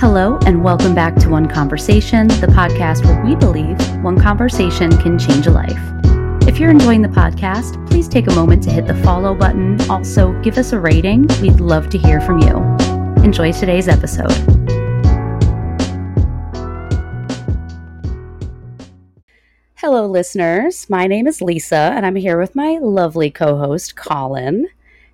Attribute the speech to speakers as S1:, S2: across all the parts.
S1: Hello, and welcome back to One Conversation, the podcast where we believe one conversation can change a life. If you're enjoying the podcast, please take a moment to hit the follow button. Also, give us a rating. We'd love to hear from you. Enjoy today's episode. Hello, listeners. My name is Lisa, and I'm here with my lovely co host, Colin.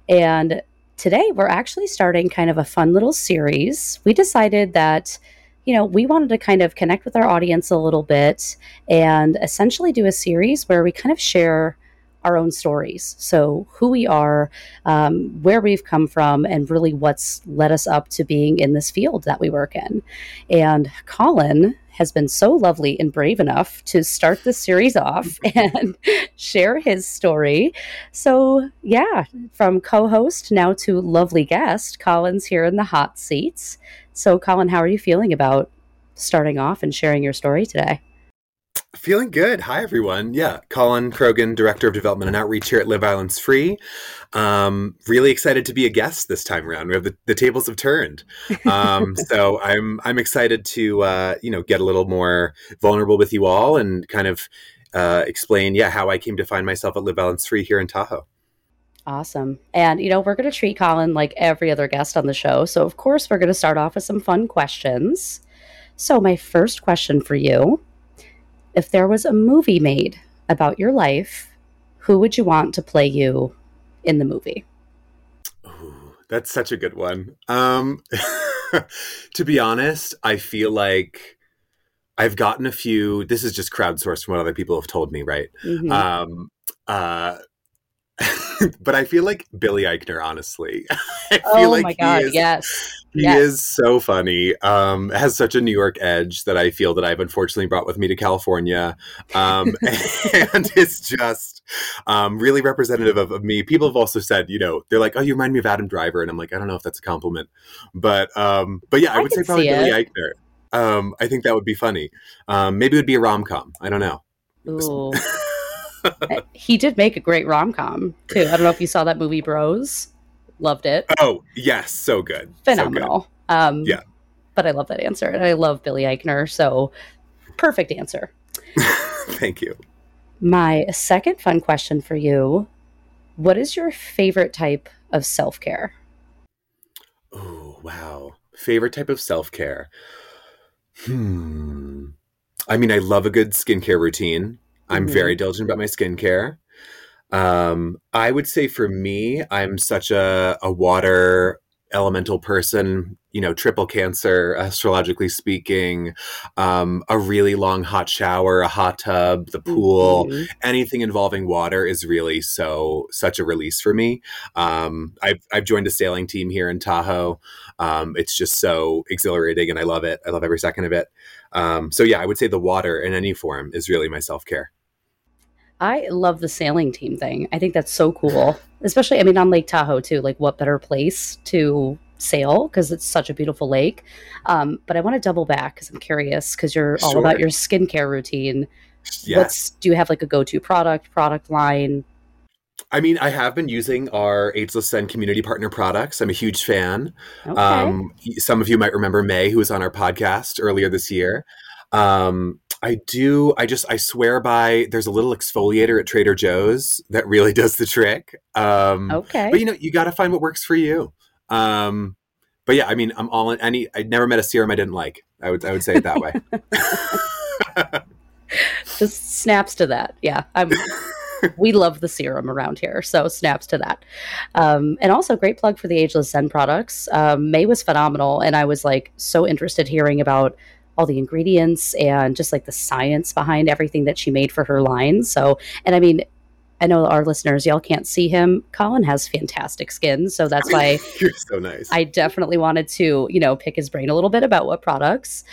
S1: And today we're actually starting kind of a fun little series. We decided that, you know, we wanted to kind of connect with our audience a little bit and essentially do a series where we kind of share our own stories. So, who we are, um, where we've come from, and really what's led us up to being in this field that we work in. And Colin has been so lovely and brave enough to start the series off and share his story. So, yeah, from co host now to lovely guest, Colin's here in the hot seats. So, Colin, how are you feeling about starting off and sharing your story today?
S2: Feeling good. Hi, everyone. Yeah, Colin Croghan, Director of Development and Outreach here at Live Violence Free. Um, really excited to be a guest this time around. We have the, the tables have turned, um, so I'm I'm excited to uh, you know get a little more vulnerable with you all and kind of uh, explain yeah how I came to find myself at Live Violence Free here in Tahoe.
S1: Awesome. And, you know, we're going to treat Colin like every other guest on the show. So, of course, we're going to start off with some fun questions. So, my first question for you if there was a movie made about your life, who would you want to play you in the movie?
S2: Ooh, that's such a good one. Um, to be honest, I feel like I've gotten a few. This is just crowdsourced from what other people have told me, right? Mm-hmm. Um, uh, but I feel like Billy Eichner, honestly. I
S1: feel oh like my god, is, yes.
S2: He
S1: yes.
S2: is so funny. Um, has such a New York edge that I feel that I've unfortunately brought with me to California. Um, and it's just um, really representative of, of, me. People have also said, you know, they're like, oh, you remind me of Adam Driver. And I'm like, I don't know if that's a compliment. But um, but yeah, I, I would say probably Billy Eichner. Um, I think that would be funny. Um, maybe it would be a rom com. I don't know.
S1: He did make a great rom com too. I don't know if you saw that movie Bros. Loved it.
S2: Oh yes, so good,
S1: phenomenal. So
S2: good. Um, yeah,
S1: but I love that answer, and I love Billy Eichner. So perfect answer.
S2: Thank you.
S1: My second fun question for you: What is your favorite type of self care?
S2: Oh wow, favorite type of self care. Hmm. I mean, I love a good skincare routine. I'm mm-hmm. very diligent about my skincare. Um, I would say for me, I'm such a, a water elemental person, you know, triple cancer, astrologically speaking, um, a really long hot shower, a hot tub, the pool, mm-hmm. anything involving water is really so, such a release for me. Um, I've, I've joined a sailing team here in Tahoe. Um, it's just so exhilarating and I love it. I love every second of it. Um, so yeah, I would say the water in any form is really my self care.
S1: I love the sailing team thing. I think that's so cool. Especially, I mean, on Lake Tahoe too. Like, what better place to sail because it's such a beautiful lake. Um, but I want to double back because I'm curious because you're all about your skincare routine. Yes. What's do you have like a go-to product, product line?
S2: I mean, I have been using our Ageless Zen community partner products. I'm a huge fan. Okay. Um, some of you might remember May, who was on our podcast earlier this year. Um, I do. I just I swear by. There's a little exfoliator at Trader Joe's that really does the trick. Um,
S1: okay.
S2: But you know, you got to find what works for you. Um, but yeah, I mean, I'm all in any. I never met a serum I didn't like. I would I would say it that way.
S1: just snaps to that. Yeah, I'm. we love the serum around here, so snaps to that. Um, and also, great plug for the Ageless Zen products. Um, May was phenomenal, and I was like so interested hearing about all the ingredients and just like the science behind everything that she made for her line. So, and I mean, I know our listeners, y'all can't see him. Colin has fantastic skin, so that's why
S2: you're so nice.
S1: I definitely wanted to, you know, pick his brain a little bit about what products.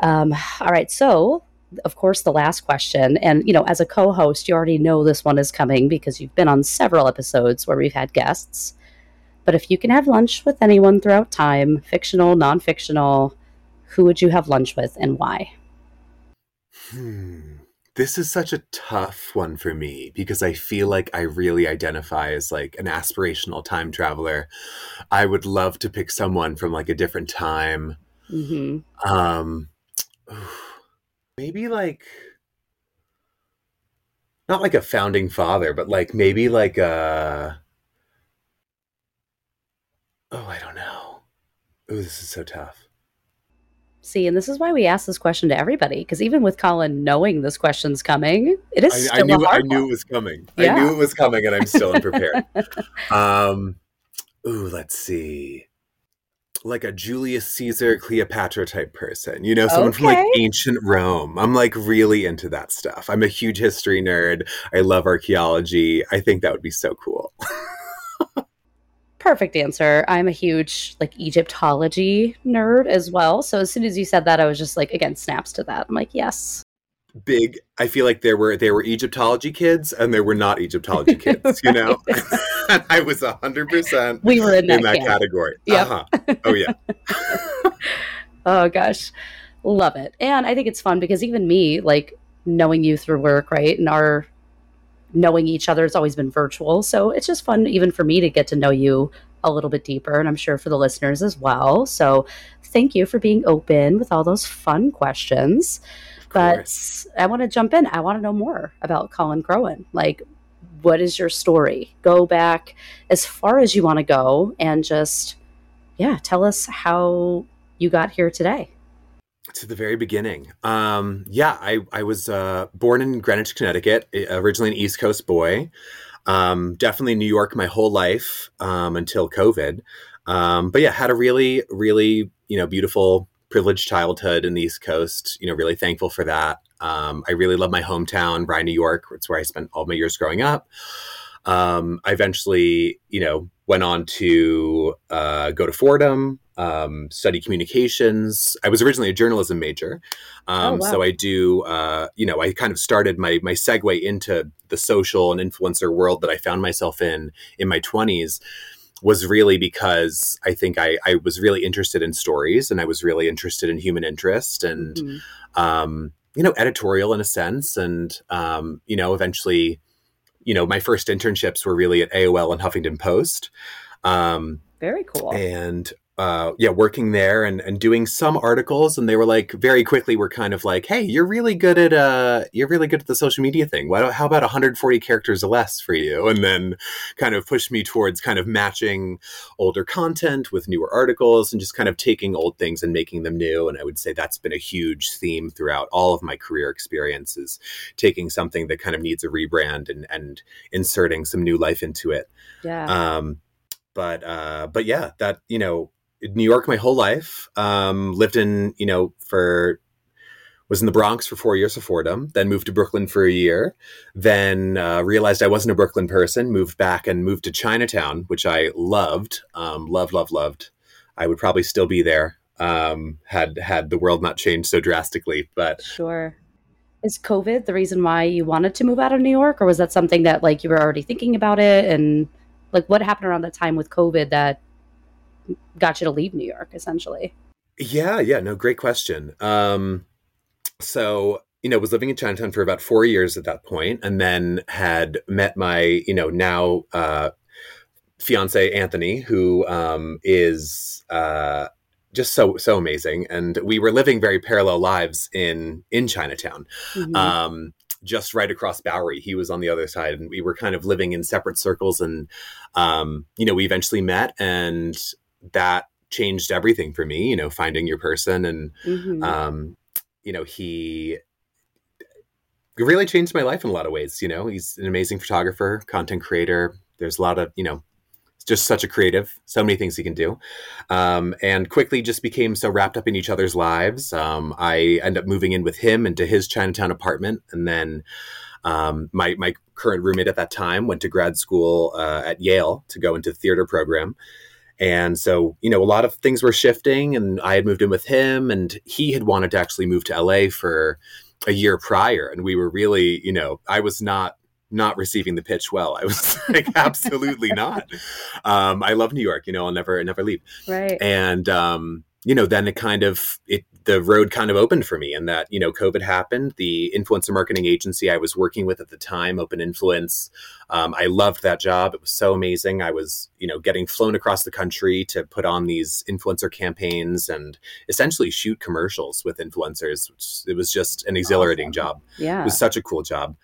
S1: Um, all right, so of course, the last question, and you know, as a co-host, you already know this one is coming because you've been on several episodes where we've had guests. But if you can have lunch with anyone throughout time, fictional, non-fictional, who would you have lunch with and why?
S2: Hmm. This is such a tough one for me because I feel like I really identify as like an aspirational time traveler. I would love to pick someone from like a different time. Mm-hmm. Um, maybe like not like a founding father, but like maybe like a. Oh, I don't know. Oh, this is so tough.
S1: See, and this is why we ask this question to everybody, because even with Colin knowing this question's coming, it is I,
S2: I knew, I knew it was coming. Yeah. I knew it was coming, and I'm still unprepared. um, ooh, let's see. Like a Julius Caesar, Cleopatra type person, you know, someone okay. from like ancient Rome. I'm like really into that stuff. I'm a huge history nerd. I love archaeology. I think that would be so cool.
S1: perfect answer. I'm a huge like Egyptology nerd as well. So as soon as you said that, I was just like, again, snaps to that. I'm like, yes.
S2: Big. I feel like there were there were Egyptology kids and there were not Egyptology kids. You know, I was hundred percent.
S1: We were in that, in
S2: that category. Yeah. Uh-huh. Oh yeah.
S1: oh gosh, love it. And I think it's fun because even me, like knowing you through work, right, and our knowing each other has always been virtual. So it's just fun, even for me, to get to know you a little bit deeper, and I'm sure for the listeners as well. So thank you for being open with all those fun questions. But I want to jump in. I want to know more about Colin Croghan. Like, what is your story? Go back as far as you want to go and just, yeah, tell us how you got here today
S2: to the very beginning. Um, yeah, I, I was uh, born in Greenwich, Connecticut, originally an East Coast boy. Um, definitely New York my whole life um, until COVID. Um, but yeah, had a really, really, you know, beautiful, privileged childhood in the East Coast. You know, really thankful for that. Um, I really love my hometown, Bryan, New York. It's where I spent all my years growing up. Um, I eventually, you know, went on to uh, go to Fordham, um, study communications. I was originally a journalism major, um, oh, wow. so I do. Uh, you know, I kind of started my my segue into the social and influencer world that I found myself in in my twenties. Was really because I think I, I was really interested in stories and I was really interested in human interest and, mm-hmm. um, you know, editorial in a sense. And, um, you know, eventually, you know, my first internships were really at AOL and Huffington Post.
S1: Um, Very cool.
S2: And uh, yeah, working there and, and doing some articles, and they were like very quickly were kind of like, hey, you're really good at uh, you're really good at the social media thing. Why don't, how about 140 characters or less for you? And then kind of pushed me towards kind of matching older content with newer articles and just kind of taking old things and making them new. And I would say that's been a huge theme throughout all of my career experiences, taking something that kind of needs a rebrand and and inserting some new life into it.
S1: Yeah.
S2: Um, but uh, but yeah, that you know New York my whole life. Um, lived in, you know, for was in the Bronx for four years of Fordham, then moved to Brooklyn for a year, then uh, realized I wasn't a Brooklyn person, moved back and moved to Chinatown, which I loved, um, loved, loved, loved. I would probably still be there um, had had the world not changed so drastically. But
S1: sure, is COVID the reason why you wanted to move out of New York, or was that something that like you were already thinking about it and like what happened around that time with COVID that got you to leave New York, essentially?
S2: Yeah, yeah, no, great question. Um, so you know, was living in Chinatown for about four years at that point, and then had met my, you know, now uh, fiance Anthony, who um, is uh, just so so amazing, and we were living very parallel lives in in Chinatown. Mm-hmm. Um, just right across Bowery. He was on the other side, and we were kind of living in separate circles. And um, you know, we eventually met, and that changed everything for me, you know, finding your person. And, mm-hmm. um, you know, he really changed my life in a lot of ways. You know, he's an amazing photographer, content creator. There's a lot of, you know, just such a creative, so many things he can do. Um, and quickly just became so wrapped up in each other's lives. Um, I end up moving in with him into his Chinatown apartment. And then um, my, my current roommate at that time went to grad school uh, at Yale to go into the theater program. And so, you know, a lot of things were shifting, and I had moved in with him, and he had wanted to actually move to LA for a year prior. And we were really, you know, I was not not receiving the pitch well. I was like, absolutely not. Um, I love New York, you know, I'll never never leave.
S1: Right.
S2: And um, you know, then it kind of it the road kind of opened for me and that you know covid happened. The influencer marketing agency i was working with at the time open influence um, i loved that job. It was so amazing. I was you know getting flown across the country to put on these influencer campaigns and essentially shoot commercials with influencers it was just an exhilarating awesome. job.
S1: Yeah
S2: it was such a cool job.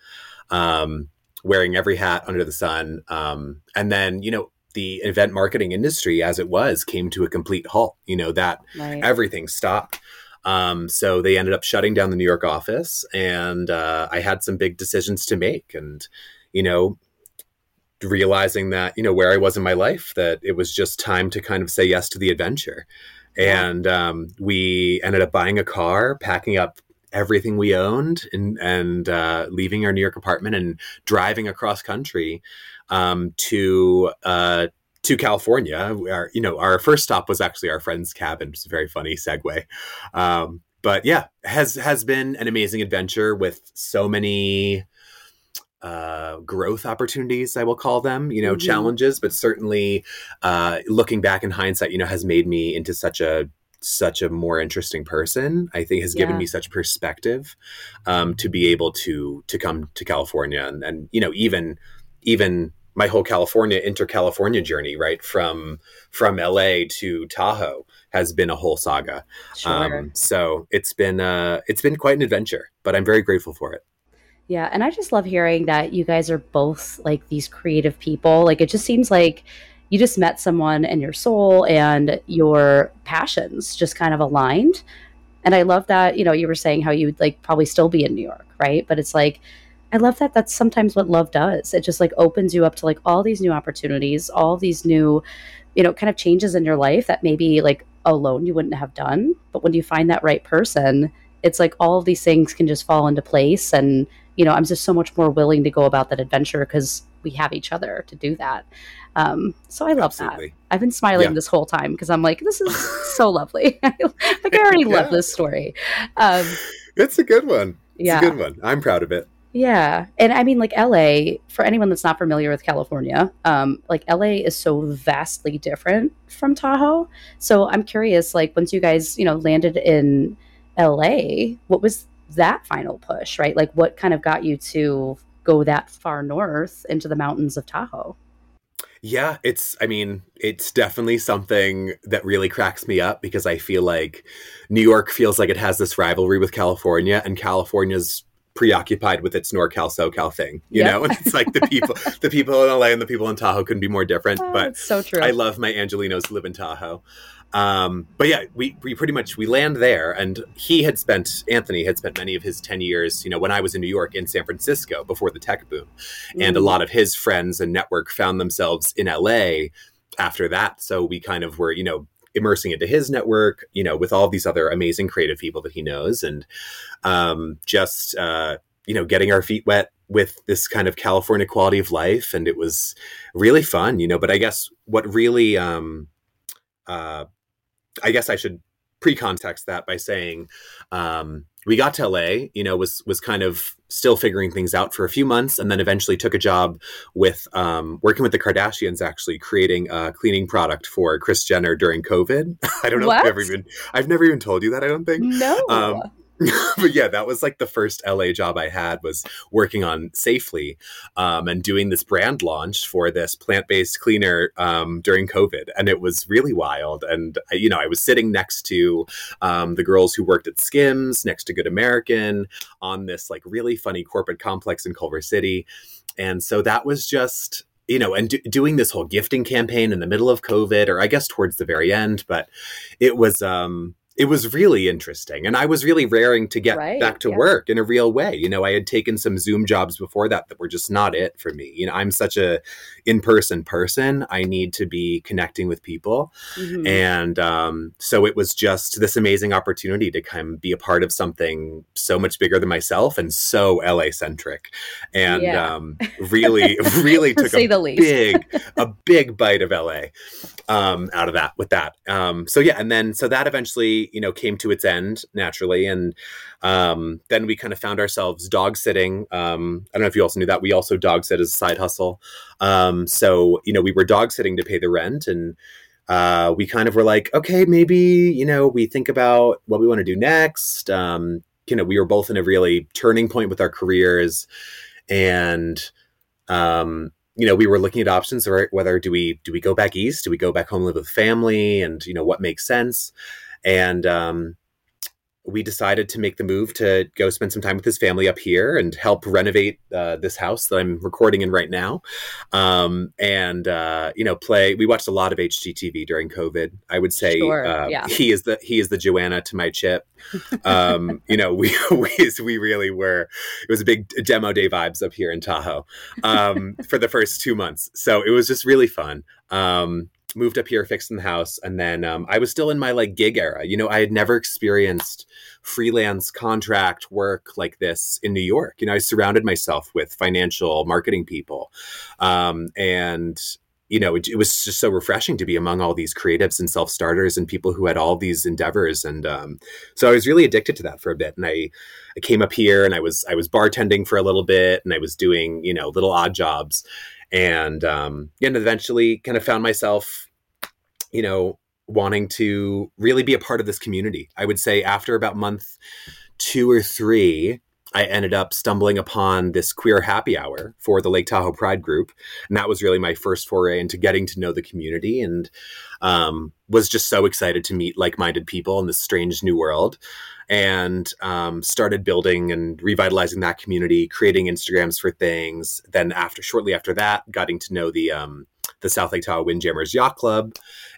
S2: Um, wearing every hat under the sun. Um, and then you know the event marketing industry as it was came to a complete halt. You know that right. everything stopped um, so they ended up shutting down the New York office, and uh, I had some big decisions to make. And, you know, realizing that, you know, where I was in my life, that it was just time to kind of say yes to the adventure. Yeah. And um, we ended up buying a car, packing up everything we owned, and, and uh, leaving our New York apartment and driving across country um, to uh, to California. Our, you know, our first stop was actually our friend's cabin. It's a very funny segue. Um, but yeah, has has been an amazing adventure with so many uh, growth opportunities, I will call them, you know, mm-hmm. challenges, but certainly uh, looking back in hindsight, you know, has made me into such a such a more interesting person. I think has given yeah. me such perspective um, to be able to to come to California and, and you know even even my whole California inter California journey, right from from LA to Tahoe, has been a whole saga. Sure. Um, so it's been uh, it's been quite an adventure, but I'm very grateful for it.
S1: Yeah, and I just love hearing that you guys are both like these creative people. Like it just seems like you just met someone and your soul and your passions just kind of aligned. And I love that, you know, you were saying how you would like probably still be in New York, right? But it's like I love that that's sometimes what love does. It just like opens you up to like all these new opportunities, all these new, you know, kind of changes in your life that maybe like alone you wouldn't have done. But when you find that right person, it's like all of these things can just fall into place. And, you know, I'm just so much more willing to go about that adventure because we have each other to do that. Um, so I love Absolutely. that. I've been smiling yeah. this whole time because I'm like, this is so lovely. like I already yeah. love this story. Um,
S2: it's a good one. It's yeah. a good one. I'm proud of it.
S1: Yeah. And I mean, like LA, for anyone that's not familiar with California, um, like LA is so vastly different from Tahoe. So I'm curious, like, once you guys, you know, landed in LA, what was that final push, right? Like, what kind of got you to go that far north into the mountains of Tahoe?
S2: Yeah, it's, I mean, it's definitely something that really cracks me up because I feel like New York feels like it has this rivalry with California, and California's preoccupied with its NorCal SoCal thing, you yep. know. And it's like the people, the people in LA and the people in Tahoe couldn't be more different. Oh, but
S1: so true.
S2: I love my Angelenos who live in Tahoe. Um, but yeah, we, we pretty much we land there, and he had spent Anthony had spent many of his ten years, you know, when I was in New York in San Francisco before the tech boom, mm. and a mm. lot of his friends and network found themselves in LA after that. So we kind of were, you know, immersing into his network, you know, with all these other amazing creative people that he knows, and um, just uh, you know, getting our feet wet with this kind of California quality of life, and it was really fun, you know. But I guess what really, um, uh, I guess I should pre-context that by saying um, we got to LA, you know, was was kind of still figuring things out for a few months, and then eventually took a job with um, working with the Kardashians, actually creating a cleaning product for Kris Jenner during COVID. I don't know what? if I've ever even I've never even told you that. I don't think.
S1: No. Um,
S2: but yeah, that was like the first LA job I had was working on Safely um, and doing this brand launch for this plant based cleaner um, during COVID, and it was really wild. And you know, I was sitting next to um, the girls who worked at Skims, next to Good American, on this like really funny corporate complex in Culver City, and so that was just you know, and do, doing this whole gifting campaign in the middle of COVID, or I guess towards the very end, but it was, um, it was really interesting. And I was really raring to get right, back to yeah. work in a real way. You know, I had taken some Zoom jobs before that that were just not it for me. You know, I'm such a in-person person. I need to be connecting with people. Mm-hmm. And um, so it was just this amazing opportunity to kind of be a part of something so much bigger than myself and so LA centric. And yeah. um, really, really took a big, a big bite of LA um, out of that with that. Um, so yeah, and then so that eventually you know came to its end naturally. And um, then we kind of found ourselves dog sitting um, i don't know if you also knew that we also dog sit as a side hustle. Um, so you know we were dog sitting to pay the rent and uh, we kind of were like, okay, maybe you know we think about what we want to do next. Um, you know, we were both in a really turning point with our careers, and um, you know, we were looking at options, or whether do we do we go back east, do we go back home live with family, and you know what makes sense, and um, we decided to make the move to go spend some time with his family up here and help renovate uh, this house that I'm recording in right now. Um, and uh, you know, play. We watched a lot of HGTV during COVID. I would say
S1: Sure,
S2: uh,
S1: yeah.
S2: he is the he is the Joanna to my Chip. Um, you know, we, we we really were. It was a big demo day vibes up here in Tahoe um, for the first two months. So it was just really fun. Um, moved up here, fixing the house, and then um, I was still in my like gig era. You know, I had never experienced freelance contract work like this in New York. You know, I surrounded myself with financial marketing people, um, and you know, it, it was just so refreshing to be among all these creatives and self starters and people who had all these endeavors. And um, so I was really addicted to that for a bit. And I, I came up here and I was I was bartending for a little bit, and I was doing you know little odd jobs and um, and eventually kind of found myself, you know, wanting to really be a part of this community. I would say after about month two or three, I ended up stumbling upon this queer happy hour for the Lake Tahoe Pride group, and that was really my first foray into getting to know the community, and um, was just so excited to meet like-minded people in this strange new world and um, started building and revitalizing that community, creating Instagrams for things. Then after, shortly after that, getting to know the um, the South Lake Tahoe Windjammers Yacht Club,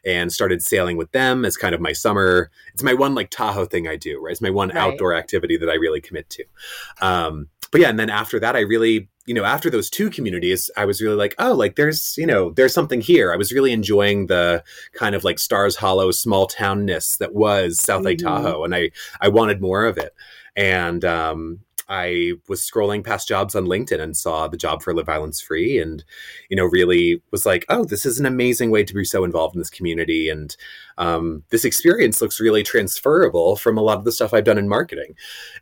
S2: and started sailing with them as kind of my summer. It's my one like Tahoe thing I do, right? It's my one
S1: Right.
S2: outdoor activity that I really commit to. Um, but yeah, and then after that, I really, you know, after those two communities, I was really like, oh, like there's, you know, there's something here. I was really enjoying the kind of like Stars Hollow small townness that was South Lake
S1: Mhm.
S2: Tahoe, and I I wanted more of it. And um, I was scrolling past jobs on LinkedIn and saw the job for Live Violence Free, and you know, really was like, oh, this is an amazing way to be so involved in this community, and um, this experience looks really transferable from a lot of the stuff I've done in marketing,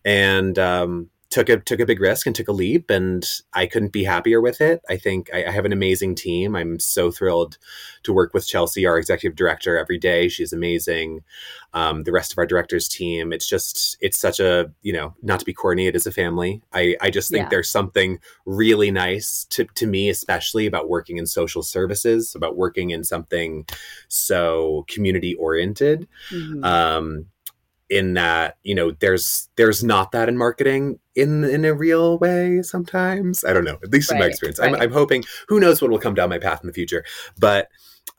S2: and um, took a took a big risk and took a leap, and I couldn't be happier with it. I think I, I have an amazing team. I'm so thrilled to work with Chelsea, our executive director, every day. She's amazing. Um, the rest of our directors team. It's just it's such a you know not to be corny. It is a family. I I just think
S1: Yeah.
S2: there's something really nice to to me, especially about working in social services, about working in something so community oriented
S1: Mhm.
S2: um, in that you know there's there's not that in marketing in in a real way sometimes. I don't know at least in my
S1: Right,
S2: experience. I'm. I'm hoping who knows what will come down my path in the future. But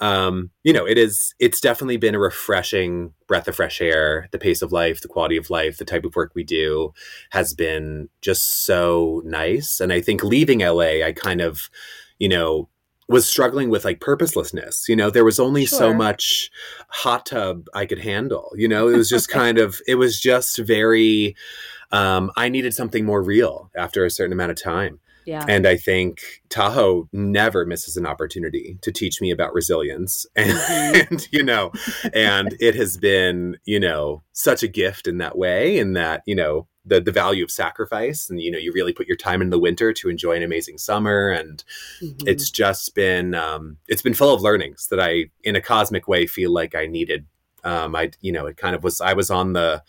S2: um, you know it is it's definitely been a refreshing breath of fresh air. The pace of life the quality of life the type of work we do has been just so nice. And i think leaving la i kind of you know was struggling with like purposelessness you know? There was only so much hot tub i could handle you know? It was just kind of it was just very um, i needed something more real after a certain amount of time
S1: yeah.
S2: and i think tahoe never misses an opportunity to teach me about resilience and,
S1: Mhm.
S2: and you know and it has been you know such a gift in that way in that you know the, the value of sacrifice and you know you really put your time in the winter to enjoy an amazing summer and
S1: Mhm.
S2: it's just been um, it's been full of learnings that I, in a cosmic way, feel like I needed. Um, I you know it kind of was I was on the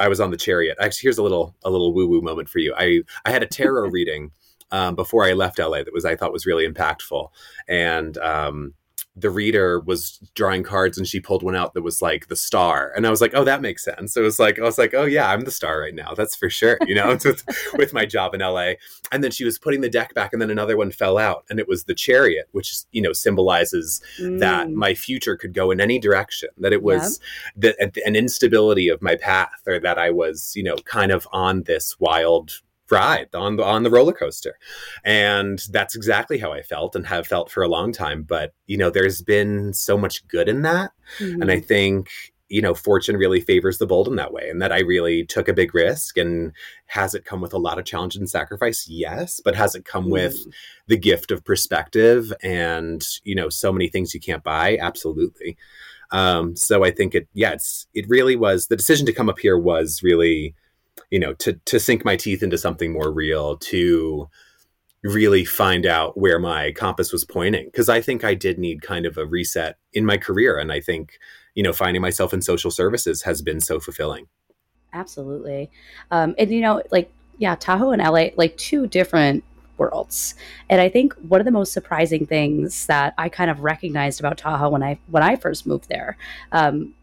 S2: I was on the chariot. Actually, here's a little a little woo woo moment for you. I I had a tarot reading um, before I left LA that was I thought was really impactful, and um, the reader was drawing cards and she pulled one out that was like the star. And i was like oh that makes sense. It was like i was like oh yeah i'm the star right now that's for sure you know with, with my job in la and then she was putting the deck back and then another one fell out and it was the chariot which you know symbolizes that
S1: Mm.
S2: my future could go in any direction that it was that an instability of my path or that i was you know kind of on this wild ride on the on the roller coaster and that's exactly how i felt and have felt for a long time but you know there's been so much good in that
S1: Mhm.
S2: and I think, you know, fortune really favors the bold in that way. And that I really took a big risk. And has it come with a lot of challenge and sacrifice? Yes. But has it come with
S1: Mm.
S2: the gift of perspective and, you know, so many things you can't buy? Absolutely. Um, so I think it, yeah, it's, it really was the decision to come up here was really, you know, to, to sink my teeth into something more real, to, really find out where my compass was pointing because I think I did need kind of a reset in my career. And I think, you know, finding myself in social services has been so fulfilling.
S1: Absolutely. Um, and, you know, like, yeah, Tahoe and LA, like two different worlds. And I think one of the most surprising things that I kind of recognized about Tahoe when I when I first moved there, um,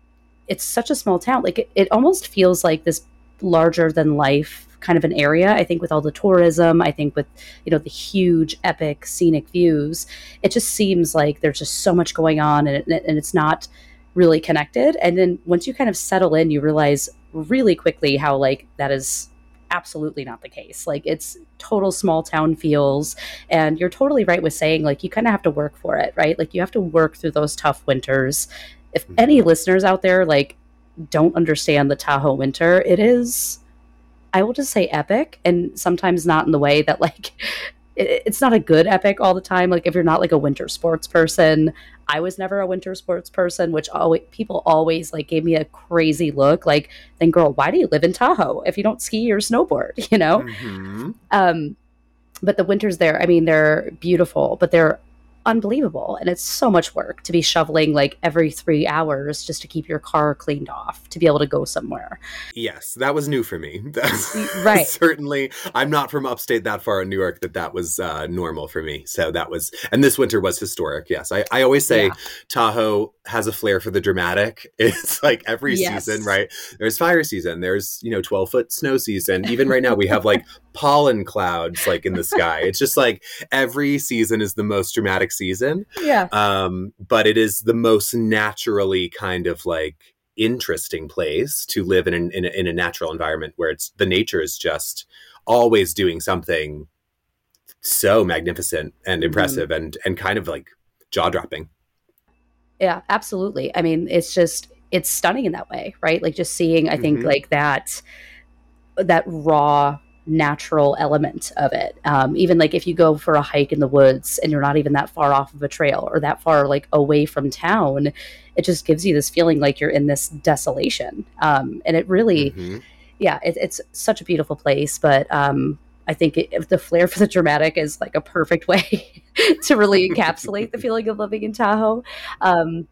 S1: it's such a small town. Like it, it almost feels like this larger than life kind of an area. I think with all the tourism, I think with you know the huge epic scenic views, it just seems like there's just so much going on, and, it, and it's not really connected. And then once you kind of settle in, you realize really quickly how like that is absolutely not the case. Like it's total small town feels. And you're totally right with saying like you kind of have to work for it, right? Like you have to work through those tough winters. If mm-hmm. any listeners out there like don't understand the Tahoe winter, it is I will just say epic and sometimes not in the way that like it's not a good epic all the time. Like if you're not like a winter sports person, I was never a winter sports person, which always people always like gave me a crazy look. Like, then girl, why do you live in Tahoe if you don't ski or snowboard? You know. Mm-hmm. Um, but the winters there, I mean, they're beautiful, but they're unbelievable. And it's so much work to be shoveling like every three hours just to keep your car cleaned off to be able to go somewhere.
S2: Yes that was new for me. That's right. certainly i'm not from upstate that far in new york that that was uh, normal for me. So that was and this winter was historic yes. I, I always say yeah. tahoe has a flair for the dramatic. It's like every yes. season right? There's fire season there's you know 12 foot snow season. Even right now we have like pollen clouds like in the sky it's just like every season is the most dramatic season.
S1: Yeah.
S2: Um, but it is the most naturally kind of like interesting place to live in, an, in, a, in a natural environment where it's the nature is just always doing something so magnificent and mm-hmm. impressive mm-hmm. and and kind of like jaw dropping.
S1: Yeah, absolutely. I mean, it's just it's stunning in that way, right? Like just seeing, I think, mm-hmm. like that that raw natural element of it. Um, even like if you go for a hike in the woods and you're not even that far off of a trail or that far like away from town, it just gives you this feeling like you're in this desolation. Um, and it really, mm-hmm. yeah, it, it's such a beautiful place. But um, I think it, the flair for the dramatic is like a perfect way to really encapsulate the feeling of living in Tahoe. Um,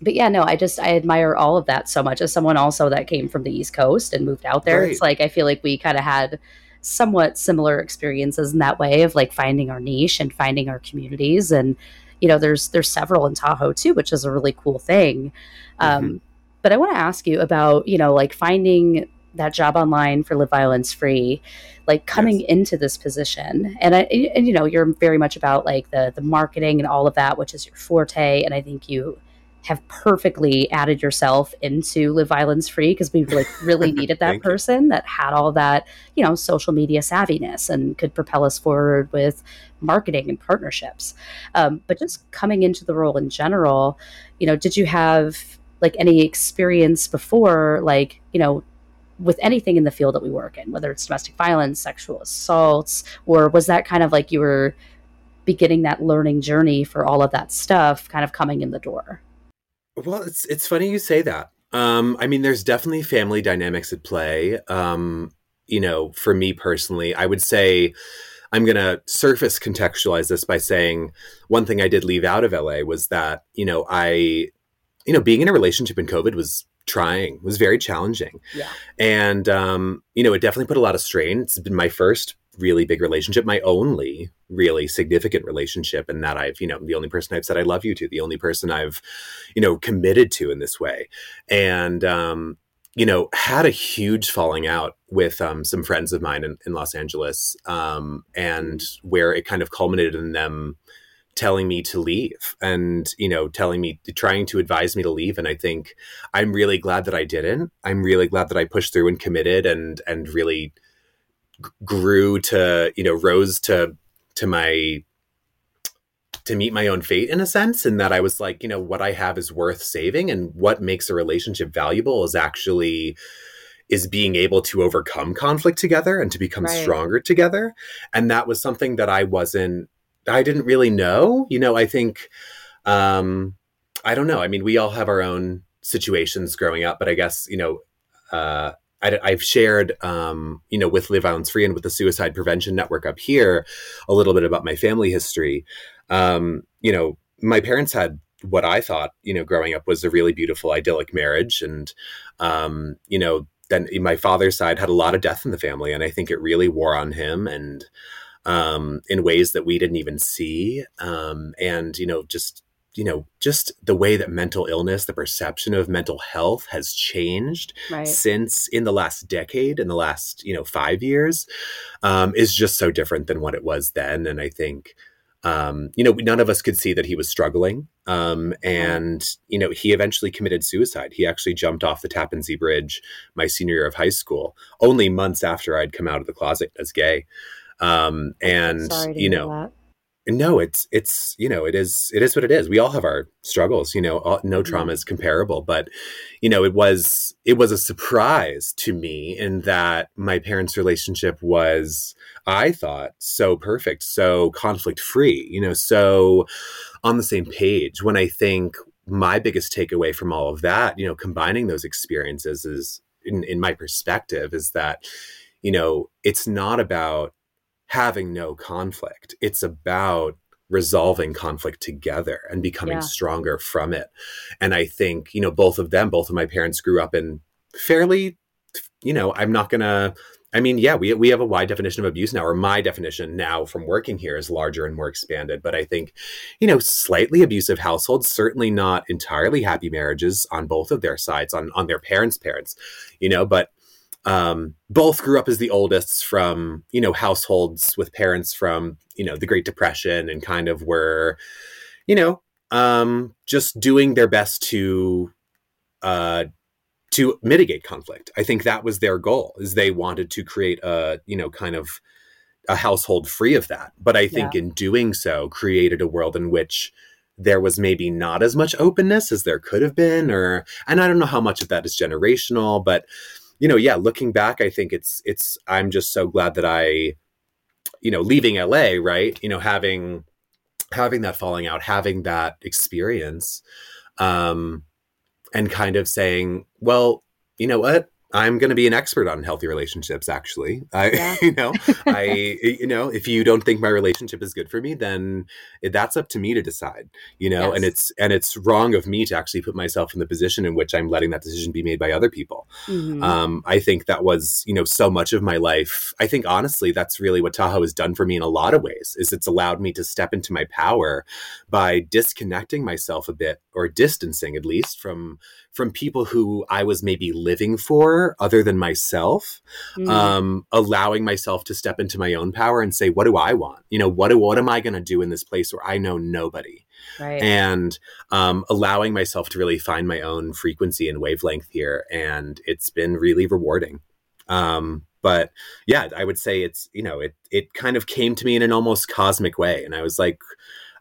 S1: but yeah, no, I just I admire all of that so much as someone also that came from the East Coast and moved out there. Right. It's like I feel like we kind of had somewhat similar experiences in that way of like finding our niche and finding our communities and you know there's there's several in Tahoe too, which is a really cool thing. Mm-hmm. Um, but I want to ask you about you know like finding that job online for live violence free like coming yes. into this position and I, and you know you're very much about like the the marketing and all of that which is your forte and i think you have perfectly added yourself into live violence free because we like really needed that person you. that had all that you know social media savviness and could propel us forward with marketing and partnerships um, but just coming into the role in general you know did you have like any experience before like you know with anything in the field that we work in whether it's domestic violence sexual assaults or was that kind of like you were beginning that learning journey for all of that stuff kind of coming in the door
S2: well, it's it's funny you say that. Um, I mean, there's definitely family dynamics at play. Um, you know, for me personally, I would say I'm going to surface contextualize this by saying one thing I did leave out of LA was that, you know, I, you know, being in a relationship in COVID was trying, was very challenging.
S1: Yeah.
S2: And, um, you know, it definitely put a lot of strain. It's been my first really big relationship, my only really significant relationship, and that I've, you know, the only person I've said I love you to, the only person I've, you know, committed to in this way. And, um, you know, had a huge falling out with um, some friends of mine in, in Los Angeles, um, and where it kind of culminated in them telling me to leave and you know telling me trying to advise me to leave and i think i'm really glad that i didn't i'm really glad that i pushed through and committed and and really grew to you know rose to to my to meet my own fate in a sense and that i was like you know what i have is worth saving and what makes a relationship valuable is actually is being able to overcome conflict together and to become right. stronger together and that was something that i wasn't i didn't really know you know i think um i don't know i mean we all have our own situations growing up but i guess you know uh I, have shared, um, you know, with Live Violence Free and with the Suicide Prevention Network up here, a little bit about my family history. Um, you know, my parents had what I thought, you know, growing up was a really beautiful, idyllic marriage, and um, you know, then my father's side had a lot of death in the family, and I think it really wore on him, and um, in ways that we didn't even see, um, and you know, just you know, just the way that mental illness, the perception of mental health has changed right. since in the last decade, in the last, you know, five years, um, is just so different than what it was then. And I think, um, you know, none of us could see that he was struggling. Um, and, you know, he eventually committed suicide. He actually jumped off the Tappan Zee Bridge my senior year of high school, only months after I'd come out of the closet as gay. Um, and, you know, no it's it's you know it is it is what it is. We all have our struggles you know all, no trauma is comparable but you know it was it was a surprise to me in that my parents relationship was i thought so perfect so conflict free you know so on the same page. When i think my biggest takeaway from all of that you know combining those experiences is in, in my perspective is that you know it's not about having no conflict. It's about resolving conflict together and becoming yeah. stronger from it. And I think, you know, both of them, both of my parents grew up in fairly, you know, I'm not going to I mean, yeah, we we have a wide definition of abuse now, or my definition now from working here is larger and more expanded. But I think, you know, slightly abusive households, certainly not entirely happy marriages on both of their sides, on on their parents' parents, you know, but um, both grew up as the oldest from you know households with parents from you know the Great Depression and kind of were you know um, just doing their best to uh, to mitigate conflict. I think that was their goal is they wanted to create a you know kind of a household free of that. But I think yeah. in doing so created a world in which there was maybe not as much openness as there could have been or and I don't know how much of that is generational, but you know, yeah, looking back, I think it's it's I'm just so glad that I, you know, leaving LA, right? You know, having having that falling out, having that experience, um, and kind of saying, well, you know what? I'm going to be an expert on healthy relationships. Actually, I, yeah. you know, I, you know, if you don't think my relationship is good for me, then that's up to me to decide. You know, yes. and it's and it's wrong of me to actually put myself in the position in which I'm letting that decision be made by other people. Mm-hmm. Um, I think that was, you know, so much of my life. I think honestly, that's really what Tahoe has done for me in a lot of ways. Is it's allowed me to step into my power by disconnecting myself a bit or distancing at least from from people who I was maybe living for other than myself, mm. um, allowing myself to step into my own power and say, what do I want? You know, what, what am I going to do in this place where I know nobody? Right. And um, allowing myself to really find my own frequency and wavelength here. And it's been really rewarding. Um, but yeah, I would say it's, you know, it, it kind of came to me in an almost cosmic way. And I was like,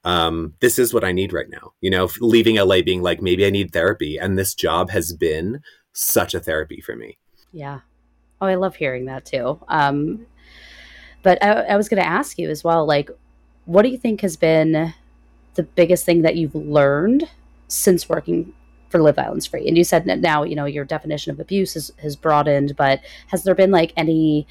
S2: um, this is what I need right now. You know, leaving LA being like, maybe I need therapy. And this job has been such a therapy for me.
S1: Yeah. Oh, I love hearing that too. Um, but I, I was going to ask you as well, like, what do you think has been the biggest thing that you've learned since working for Live Violence Free? And you said now, you know, your definition of abuse has, has broadened, but has there been like any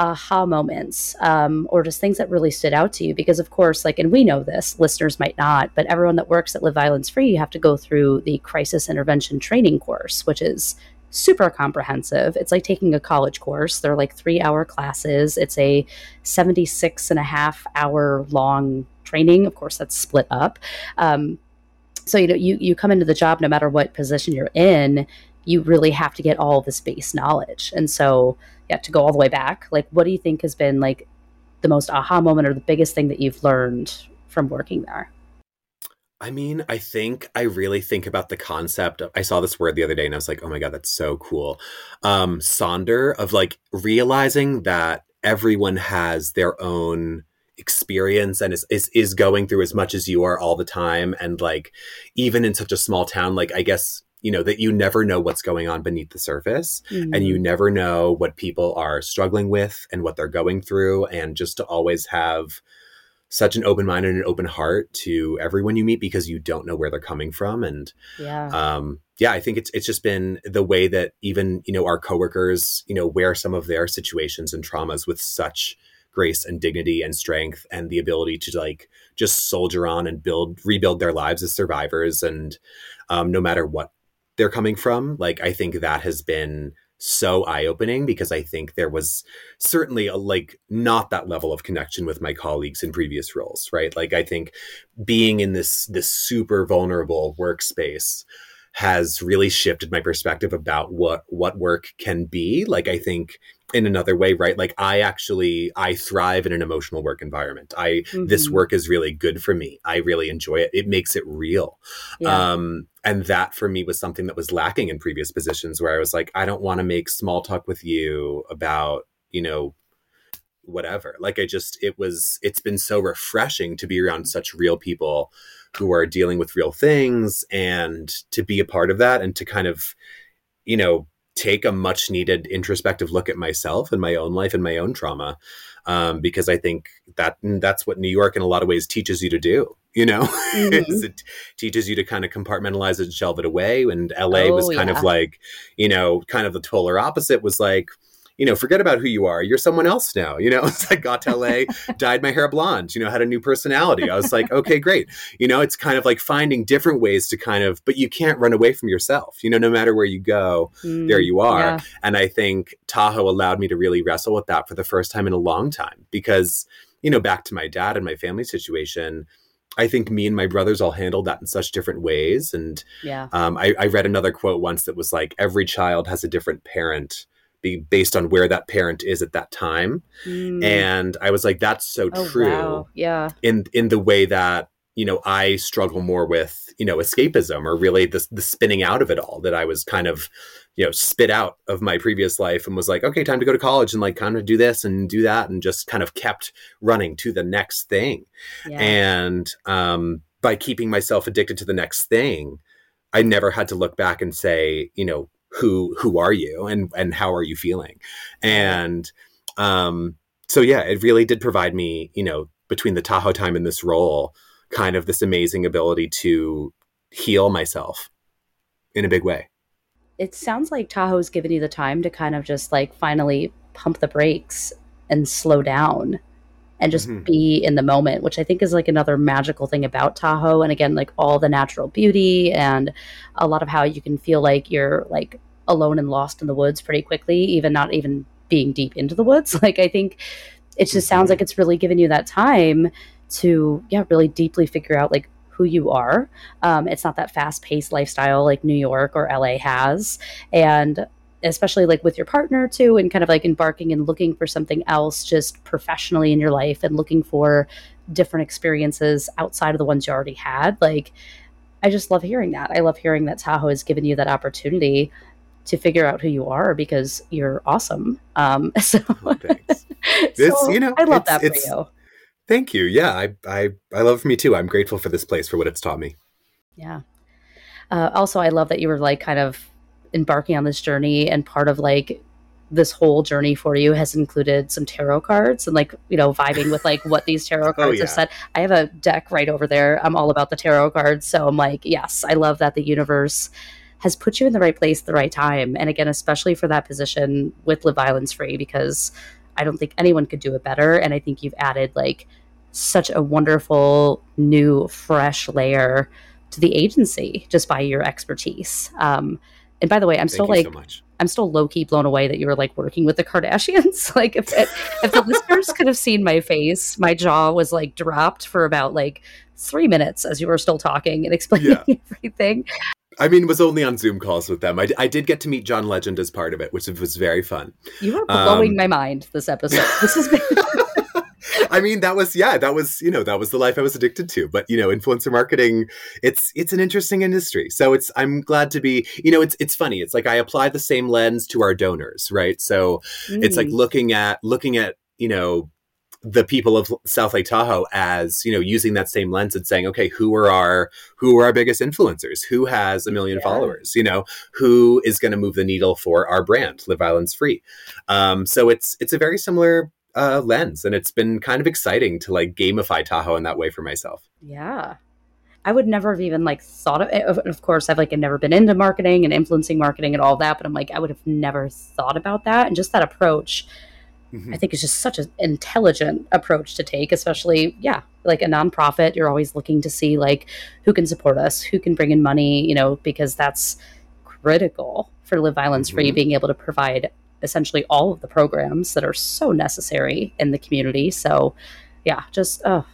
S1: aha moments um, or just things that really stood out to you. Because of course like and we know this listeners might not but everyone that works at live violence free you have to go through the crisis intervention training course which is super comprehensive. It's like taking a college course. They're like three hour classes. It's a 76 and a half hour long training. Of course that's split up. Um, so you know you you come into the job no matter what position you're in you really have to get all this base knowledge and so yeah, to go all the way back, like what do you think has been like the most aha moment or the biggest thing that you've learned from working there?
S2: I mean, I think I really think about the concept of, I saw this word the other day and I was like, oh my God, that's so cool. Um, Sonder of like realizing that everyone has their own experience and is, is is going through as much as you are all the time and like even in such a small town like i guess you know that you never know what's going on beneath the surface mm-hmm. and you mm-hmm. never know what people are struggling with and what they're going through and just to always have such an open mind and an open heart to everyone you meet because you don't know where they're coming from and
S1: yeah
S2: um yeah i think it's it's just been the way that even you know our coworkers you know wear some of their situations and traumas with such grace and dignity and strength and the ability to like just soldier on and build rebuild their lives as survivors. And um, no matter what they're coming from like i think that has been so eye-opening because i think there was certainly a, like not that level of connection with my colleagues in previous roles right? Like i think being in this this super vulnerable workspace has really shifted my perspective about what what work can be. Like i think in another way right like i actually i thrive in an emotional work environment. I mm-hmm. this work is really good for me. I really enjoy it. It makes it real. Yeah. um and that for me was something that was lacking in previous positions where i was like i don't want to make small talk with you about you know whatever. Like i just it was it's been so refreshing to be around such real people who are dealing with real things and to be a part of that and to kind of you know take a much needed introspective look at myself and my own life and my own trauma um, because I think that that's what New York in a lot of ways teaches you to do. You know, mm-hmm. it teaches you to kind of compartmentalize it and shelve it away. And LA oh, was kind yeah. of like, you know, kind of the polar opposite was like, you know, forget about who you are. You're someone else now. You know, it's like got to LA, dyed my hair blonde, you know, had a new personality. I was like, okay, great. You know, it's kind of like finding different ways to kind of, but you can't run away from yourself. You know, no matter where you go, mm, there you are. Yeah. And I think Tahoe allowed me to really wrestle with that for the first time in a long time because, you know, back to my dad and my family situation, I think me and my brothers all handled that in such different ways. And
S1: yeah.
S2: um, I, I, read another quote once that was like, every child has a different parent be based on where that parent is at that time. Mm. And I was like, that's so oh, true. Wow.
S1: Yeah.
S2: In in the way that, you know, I struggle more with, you know, escapism or really the the spinning out of it all that I was kind of, you know, spit out of my previous life and was like, okay, time to go to college and like kind of do this and do that and just kind of kept running to the next thing. Yeah. And um by keeping myself addicted to the next thing, I never had to look back and say, you know, who who are you and and how are you feeling? And um so yeah it really did provide me you know between the tahoe time and this role kind of this amazing ability to heal myself in a big way.
S1: It sounds like tahoe's given you the time to kind of just like finally pump the brakes and slow down and just mm-hmm. be in the moment, which I think is like another magical thing about Tahoe. And again, like all the natural beauty and a lot of how you can feel like you're like alone and lost in the woods pretty quickly, even not even being deep into the woods. Like I think it just sounds mm-hmm. like it's really given you that time to yeah really deeply figure out like who you are. Um, it's not that fast paced lifestyle like New York or LA has, and especially like with your partner too and kind of like embarking and looking for something else just professionally in your life and looking for different experiences outside of the ones you already had like i just love hearing that. I love hearing that tahoe has given you that opportunity to figure out who you are because you're awesome. Um so,
S2: oh, thanks. So you know
S1: i love that for you.
S2: Thank you. Yeah I, I i love me too. I'm grateful for this place for what it's taught me.
S1: Yeah. Uh, also i love that you were like kind of embarking on this journey and part of like this whole journey for you has included some tarot cards and like you know vibing with like what these tarot oh, cards oh, yeah. have said. I have a deck right over there. I'm all about the tarot cards. So i'm like yes i love that the universe has put you in the right place at the right time. And again especially for that position with live violence free because i don't think anyone could do it better. And i think you've added like such a wonderful new fresh layer to the agency just by your expertise. Um, and by the way, I'm Thank still like so I'm still low key blown away that you were like working with the Kardashians. like if it, if the listeners could have seen my face, my jaw was like dropped for about like three minutes as you were still talking and explaining yeah. everything.
S2: I mean, it was only on Zoom calls with them. I, I did get to meet John Legend as part of it, which was very fun.
S1: You are blowing um, my mind this episode. This has been
S2: I mean, that was yeah, that was you know that was the life I was addicted to. But you know, influencer marketing, it's it's an interesting industry. So it's I'm glad to be. You know, it's it's funny. It's like I apply the same lens to our donors, right? So mm. it's like mm. looking at looking at you know the people of South Lake Tahoe as you know using that same lens and saying, okay, who are our who are our biggest influencers? Who has a million yeah. followers? You know, who is going to move the needle for our brand, Live Violence Free? Um, so it's it's a very similar uh, lens, and it's been kind of exciting to like gamify Tahoe in that way for myself.
S1: Yeah. I would never have even like thought of it. Of course, I've like never been into marketing and influencing marketing and all that, but I'm like, I would have never thought about that. And just that approach, mm-hmm. I think is just such an intelligent approach to take, especially, yeah, like a nonprofit. You're always looking to see like who can support us, who can bring in money, you know, because that's critical for Live Violence mm-hmm. Free being able to provide essentially all of the programs that are so necessary in the community. So, yeah, just, oh,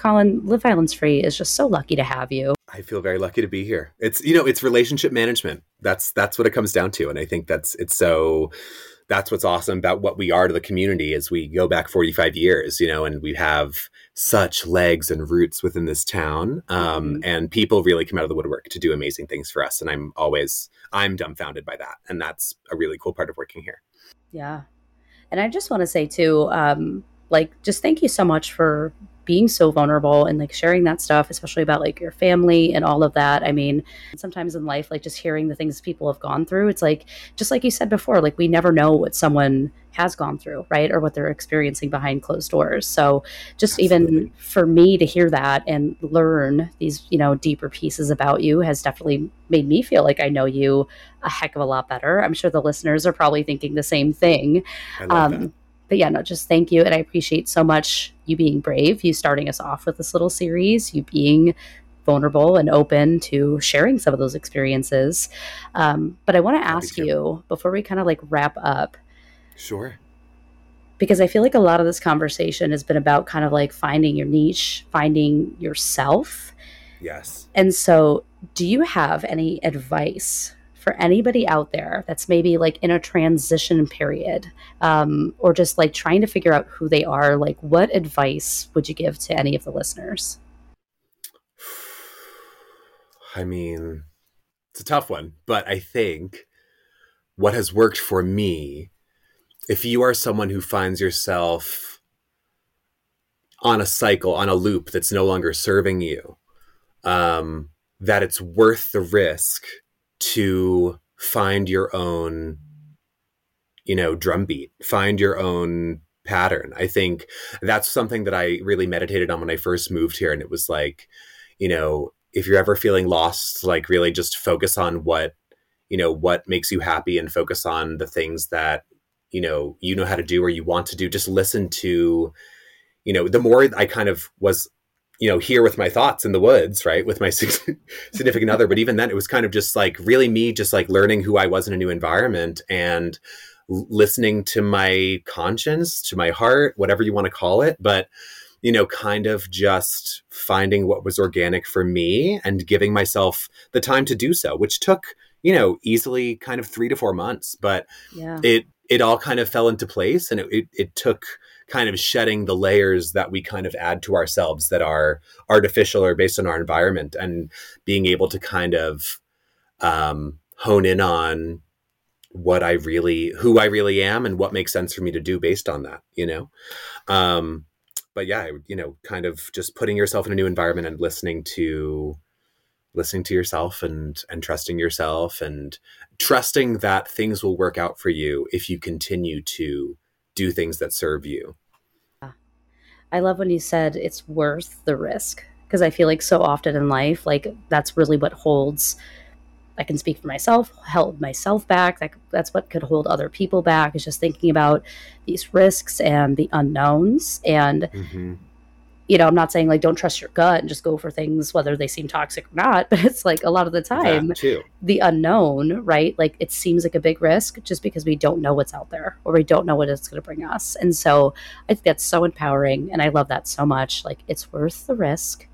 S1: Colin, Live Violence Free is just so lucky to have you.
S2: I feel very lucky to be here. It's you know, it's relationship management. That's that's what it comes down to, and I think that's it's so. That's what's awesome about what we are to the community is we go back 45 years, you know, and we have such legs and roots within this town. Um, mm-hmm. And people really come out of the woodwork to do amazing things for us. And I'm always, I'm dumbfounded by that. And that's a really cool part of working here.
S1: Yeah. And I just want to say too, um, like, just thank you so much for being so vulnerable and like sharing that stuff, especially about like your family and all of that. I mean, sometimes in life, like just hearing the things people have gone through, it's like, just like you said before, like we never know what someone has gone through, right? Or what they're experiencing behind closed doors. So just Absolutely. even for me to hear that and learn these, you know, deeper pieces about you has definitely made me feel like I know you a heck of a lot better. I'm sure the listeners are probably thinking the same thing. Um, but yeah, no, just thank you. And I appreciate so much you being brave, you starting us off with this little series, you being vulnerable and open to sharing some of those experiences. Um, but I want to ask you before we kind of like wrap up.
S2: Sure.
S1: Because I feel like a lot of this conversation has been about kind of like finding your niche, finding yourself.
S2: Yes.
S1: And so, do you have any advice for anybody out there that's maybe like in a transition period um, or just like trying to figure out who they are like what advice would you give to any of the listeners?
S2: I mean it's a tough one but i think what has worked for me if you are someone who finds yourself on a cycle on a loop that's no longer serving you um, that it's worth the risk to find your own you know drumbeat find your own pattern. I think that's something that i really meditated on when i first moved here and it was like you know if you're ever feeling lost like really just focus on what you know what makes you happy and focus on the things that you know you know how to do or you want to do. Just listen to you know the more i kind of was you know here with my thoughts in the woods right with my significant other. But even then it was kind of just like really me just like learning who i was in a new environment and listening to my conscience to my heart whatever you want to call it. But you know kind of just finding what was organic for me and giving myself the time to do so which took you know easily kind of 3 to 4 months. But yeah. it it all kind of fell into place and it, it, it took kind of shedding the layers that we kind of add to ourselves that are artificial or based on our environment and being able to kind of um, hone in on what I really, who I really am and what makes sense for me to do based on that, you know? Um, but yeah, you know, kind of just putting yourself in a new environment and listening to, listening to yourself and and trusting yourself and trusting that things will work out for you if you continue to do things that serve you.
S1: I love when you said it's worth the risk because I feel like so often in life, like that's really what holds. I can speak for myself, held myself back. That, that's what could hold other people back is just thinking about these risks and the unknowns. And mm-hmm you know, I'm not saying like don't trust your gut and just go for things whether they seem toxic or not, but it's like a lot of the time the unknown, right? Like it seems like a big risk just because we don't know what's out there or we don't know what it's going to bring us. And so I think that's so empowering and I love that so much. Like it's worth the risk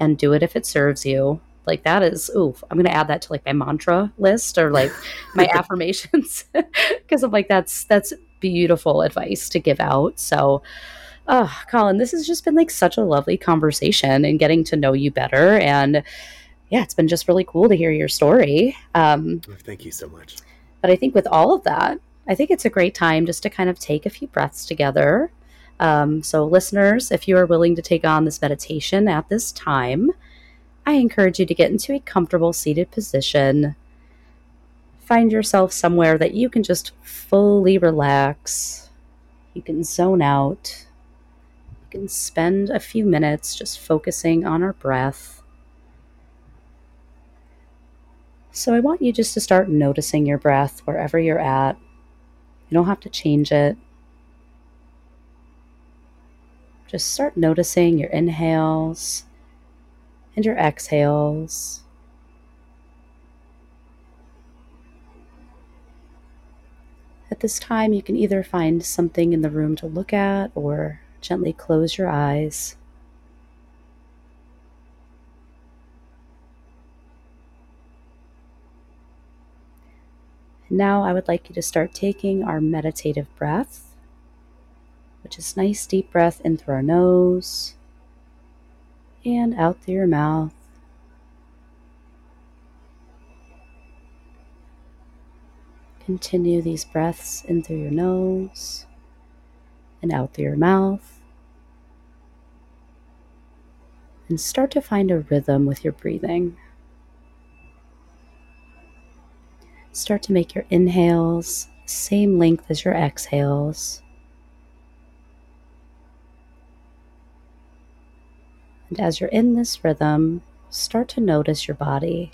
S1: and do it if it serves you. Like that is oof. I'm going to add that to like my mantra list or like my affirmations because I'm like that's that's beautiful advice to give out. So Oh, Colin, this has just been like such a lovely conversation and getting to know you better. And yeah, it's been just really cool to hear your story. Um,
S2: oh, thank you so much.
S1: But I think with all of that, I think it's a great time just to kind of take a few breaths together. Um, so, listeners, if you are willing to take on this meditation at this time, I encourage you to get into a comfortable seated position. Find yourself somewhere that you can just fully relax You can zone out. Can spend a few minutes just focusing on our breath. So I want you just to start noticing your breath wherever you're at. You don't have to change it. Just start noticing your inhales and your exhales. At this time, you can either find something in the room to look at or gently close your eyes. Now, I would like you to start taking our meditative breath which is nice deep breath in through our nose and out through your mouth. Continue these breaths in through your nose and out through your mouth. And start to find a rhythm with your breathing. Start to make your inhales same length as your exhales. And as you're in this rhythm, start to notice your body.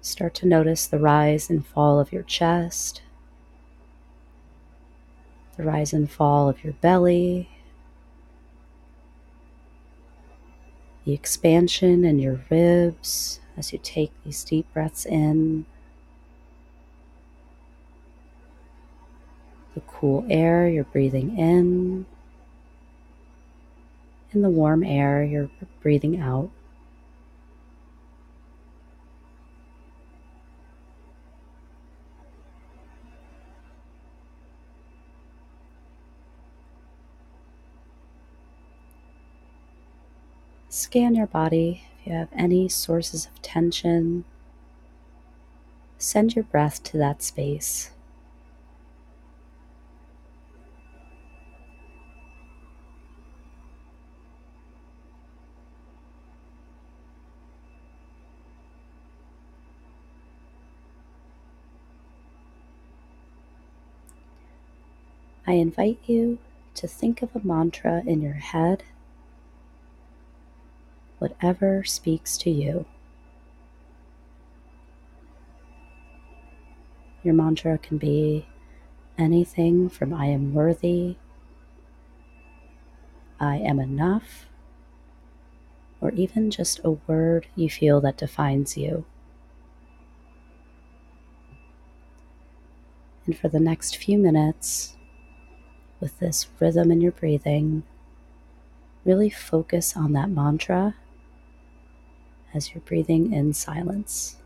S1: Start to notice the rise and fall of your chest, the rise and fall of your belly, the expansion in your ribs as you take these deep breaths in, the cool air you're breathing in in the warm air you're breathing out. Scan your body if you have any sources of tension. Send your breath to that space. I invite you to think of a mantra in your head, whatever speaks to you. Your mantra can be anything from I am worthy, I am enough, or even just a word you feel that defines you. And for the next few minutes, with this rhythm in your breathing, really focus on that mantra as you're breathing in silence.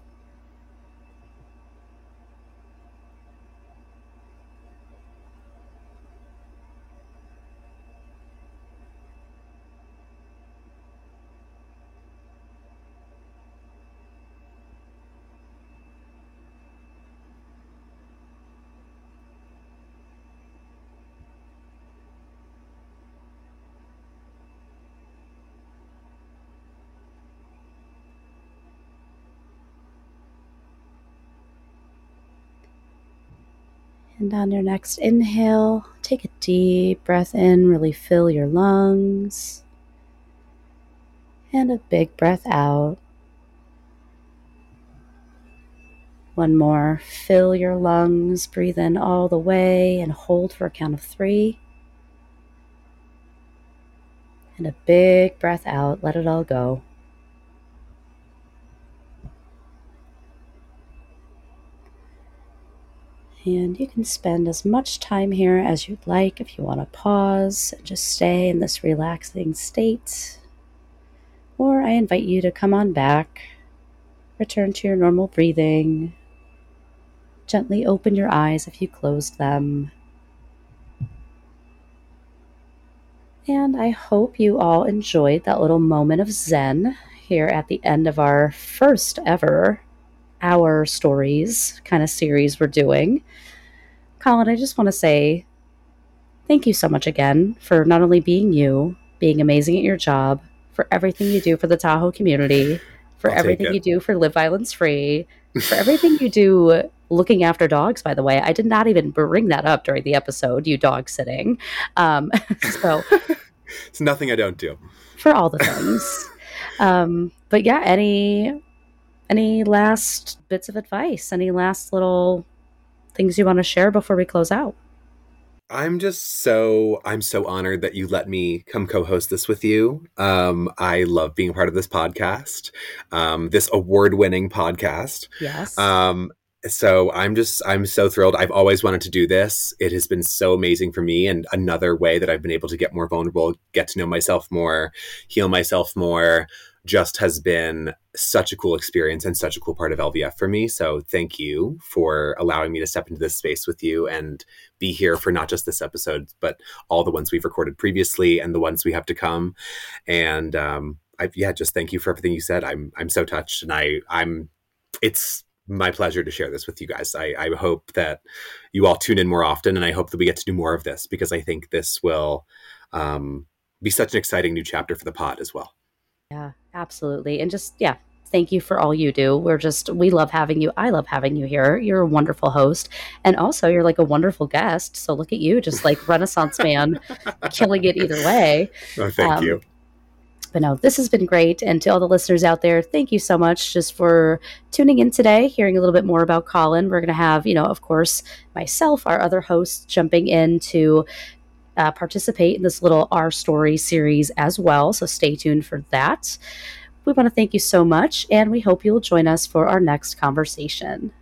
S1: And on your next inhale, take a deep breath in, really fill your lungs. And a big breath out. One more. Fill your lungs, breathe in all the way, and hold for a count of three. And a big breath out, let it all go. And you can spend as much time here as you'd like if you want to pause and just stay in this relaxing state. Or I invite you to come on back, return to your normal breathing. Gently open your eyes if you closed them. And I hope you all enjoyed that little moment of Zen here at the end of our first ever our stories kind of series we're doing. Colin, I just want to say thank you so much again for not only being you, being amazing at your job, for everything you do for the Tahoe community, for I'll everything you do for Live Violence Free, for everything you do looking after dogs, by the way. I did not even bring that up during the episode, you dog sitting. Um, so
S2: it's nothing I don't do
S1: for all the things. um, but yeah, any any last bits of advice? Any last little things you want to share before we close out?
S2: I'm just so I'm so honored that you let me come co-host this with you. Um, I love being part of this podcast, um, this award-winning podcast.
S1: Yes.
S2: Um, so I'm just I'm so thrilled. I've always wanted to do this. It has been so amazing for me, and another way that I've been able to get more vulnerable, get to know myself more, heal myself more, just has been such a cool experience and such a cool part of LVF for me. So thank you for allowing me to step into this space with you and be here for not just this episode, but all the ones we've recorded previously and the ones we have to come. And um, I, yeah, just thank you for everything you said. I'm I'm so touched, and I I'm it's my pleasure to share this with you guys. I, I hope that you all tune in more often, and I hope that we get to do more of this because I think this will um, be such an exciting new chapter for the pod as well.
S1: Yeah, absolutely. And just, yeah, thank you for all you do. We're just, we love having you. I love having you here. You're a wonderful host. And also, you're like a wonderful guest. So look at you, just like Renaissance man, killing it either way.
S2: Oh, thank um, you.
S1: But no, this has been great. And to all the listeners out there, thank you so much just for tuning in today, hearing a little bit more about Colin. We're going to have, you know, of course, myself, our other hosts, jumping in to uh, participate in this little Our Story series as well. So stay tuned for that. We want to thank you so much, and we hope you'll join us for our next conversation.